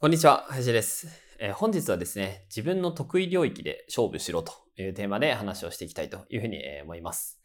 こんにちは林です、えー、本日はですね自分の得意領域で勝負しろというテーマで話をしていきたいというふうに思います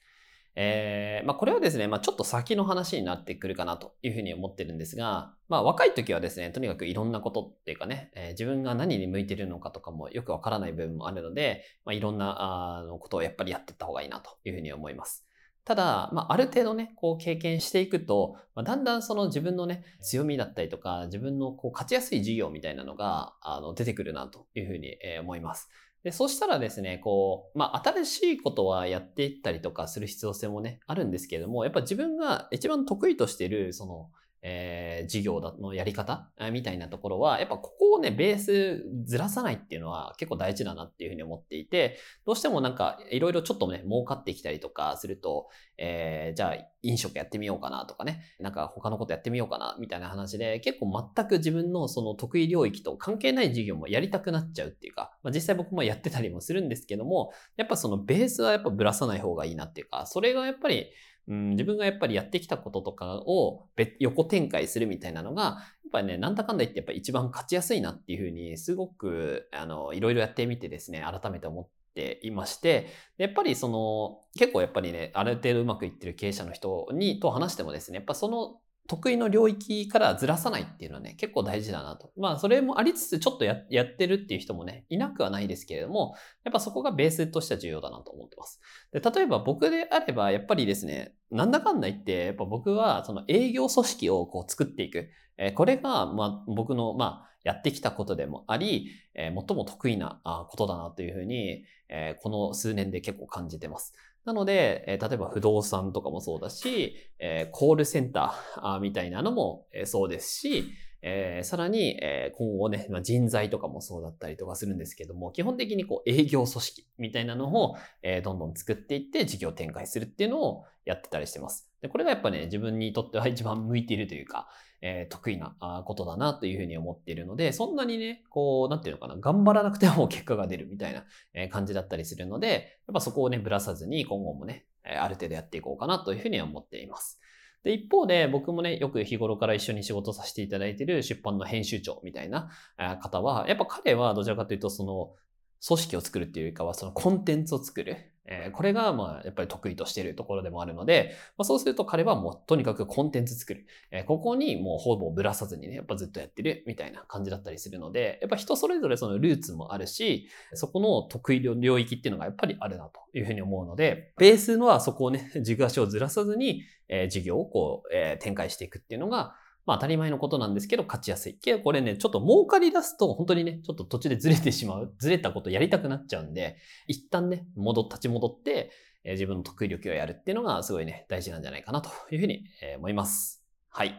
えー、まあ、これはですね、まあ、ちょっと先の話になってくるかなというふうに思ってるんですが、まあ、若い時はですね、とにかくいろんなことっていうかね、えー、自分が何に向いてるのかとかもよくわからない部分もあるので、ま、いろんなあのことをやっぱりやっていった方がいいなというふうに思います。ただ、まあ、ある程度ね、こう経験していくと、まあ、だんだんその自分のね、強みだったりとか、自分のこう勝ちやすい事業みたいなのが、あの、出てくるなというふうに思います。で、そしたらですね、こう、まあ、新しいことはやっていったりとかする必要性もね、あるんですけれども、やっぱ自分が一番得意としている、その、えー、事業のやり方？みたいなところは、やっぱここをね、ベースずらさないっていうのは結構大事だなっていうふうに思っていて、どうしてもなんかいろいろちょっとね、儲かってきたりとかすると、えー、じゃあ飲食やってみようかなとかね、なんか他のことやってみようかなみたいな話で、結構全く自分のその得意領域と関係ない事業もやりたくなっちゃうっていうか、まあ、実際僕もやってたりもするんですけども、やっぱそのベースはやっぱぶらさない方がいいなっていうか、それがやっぱりうん、自分がやっぱりやってきたこととかを横展開するみたいなのが、やっぱりね、なんだかんだ言ってやっぱ一番勝ちやすいなっていうふうに、すごく、あの、いろいろやってみてですね、改めて思っていまして、やっぱりその、結構やっぱりね、ある程度うまくいってる経営者の人に、と話してもですね、やっぱその得意の領域からずらさないっていうのはね、結構大事だなと。まあ、それもありつつ、ちょっとやってるっていう人もね、いなくはないですけれども、やっぱそこがベースとしては重要だなと思ってます。で、例えば僕であれば、やっぱりですね、なんだかんだ言って、やっぱ僕は、その営業組織をこう作っていく。えこれが、まあ、僕の、まあ、やってきたことでもあり、え最も得意なことだなというふうに、えこの数年で結構感じてます。なので、え例えば不動産とかもそうだし、えコールセンターみたいなのもそうですし、えー、さらに、えー、今後ね、まあ、人材とかもそうだったりとかするんですけども、基本的にこう営業組織みたいなのを、えー、どんどん作っていって事業展開するっていうのをやってたりしてます。で、これがやっぱね、自分にとっては一番向いているというか、えー、得意なことだなというふうに思っているので、そんなにね、こう、なんていうのかな、頑張らなくても結果が出るみたいな感じだったりするので、やっぱそこをね、ぶらさずに今後もね、ある程度やっていこうかなというふうに思っています。で、一方で僕もね、よく日頃から一緒に仕事させていただいている出版の編集長みたいな方は、やっぱ彼はどちらかというとその組織を作るっていうよりかはそのコンテンツを作る。え、これが、まあ、やっぱり得意としているところでもあるので、まあ、そうすると彼はもうとにかくコンテンツ作る。え、ここにもうほぼぶらさずにね、やっぱずっとやってるみたいな感じだったりするので、やっぱ人それぞれそのルーツもあるし、そこの得意領域っていうのがやっぱりあるなというふうに思うので、ベースのはそこをね、軸足をずらさずに、えー、事業をこう、え、展開していくっていうのが、まあ当たり前のことなんですけど、勝ちやすい。けどこれね、ちょっと儲かり出すと、本当にね、ちょっと途中でずれてしまう。ずれたことやりたくなっちゃうんで、一旦ね、戻、立ち戻って、えー、自分の得意力をやるっていうのがすごいね、大事なんじゃないかなというふうに、えー、思います。はい。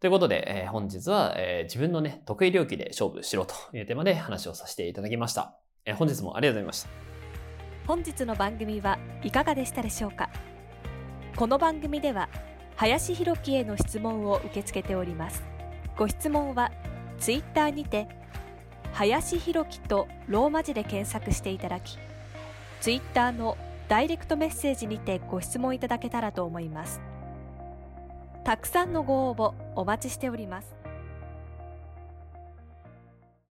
ということで、えー、本日は、えー、自分のね、得意領域で勝負しろというテーマで話をさせていただきました。えー、本日もありがとうございました。本日の番組はいかがでしたでしょうか？この番組では、林弘樹への質問を受け付けております。ご質問はツイッターにて林弘樹とローマ字で検索していただきツイッターのダイレクトメッセージにてご質問いただけたらと思います。たくさんのご応募お待ちしております。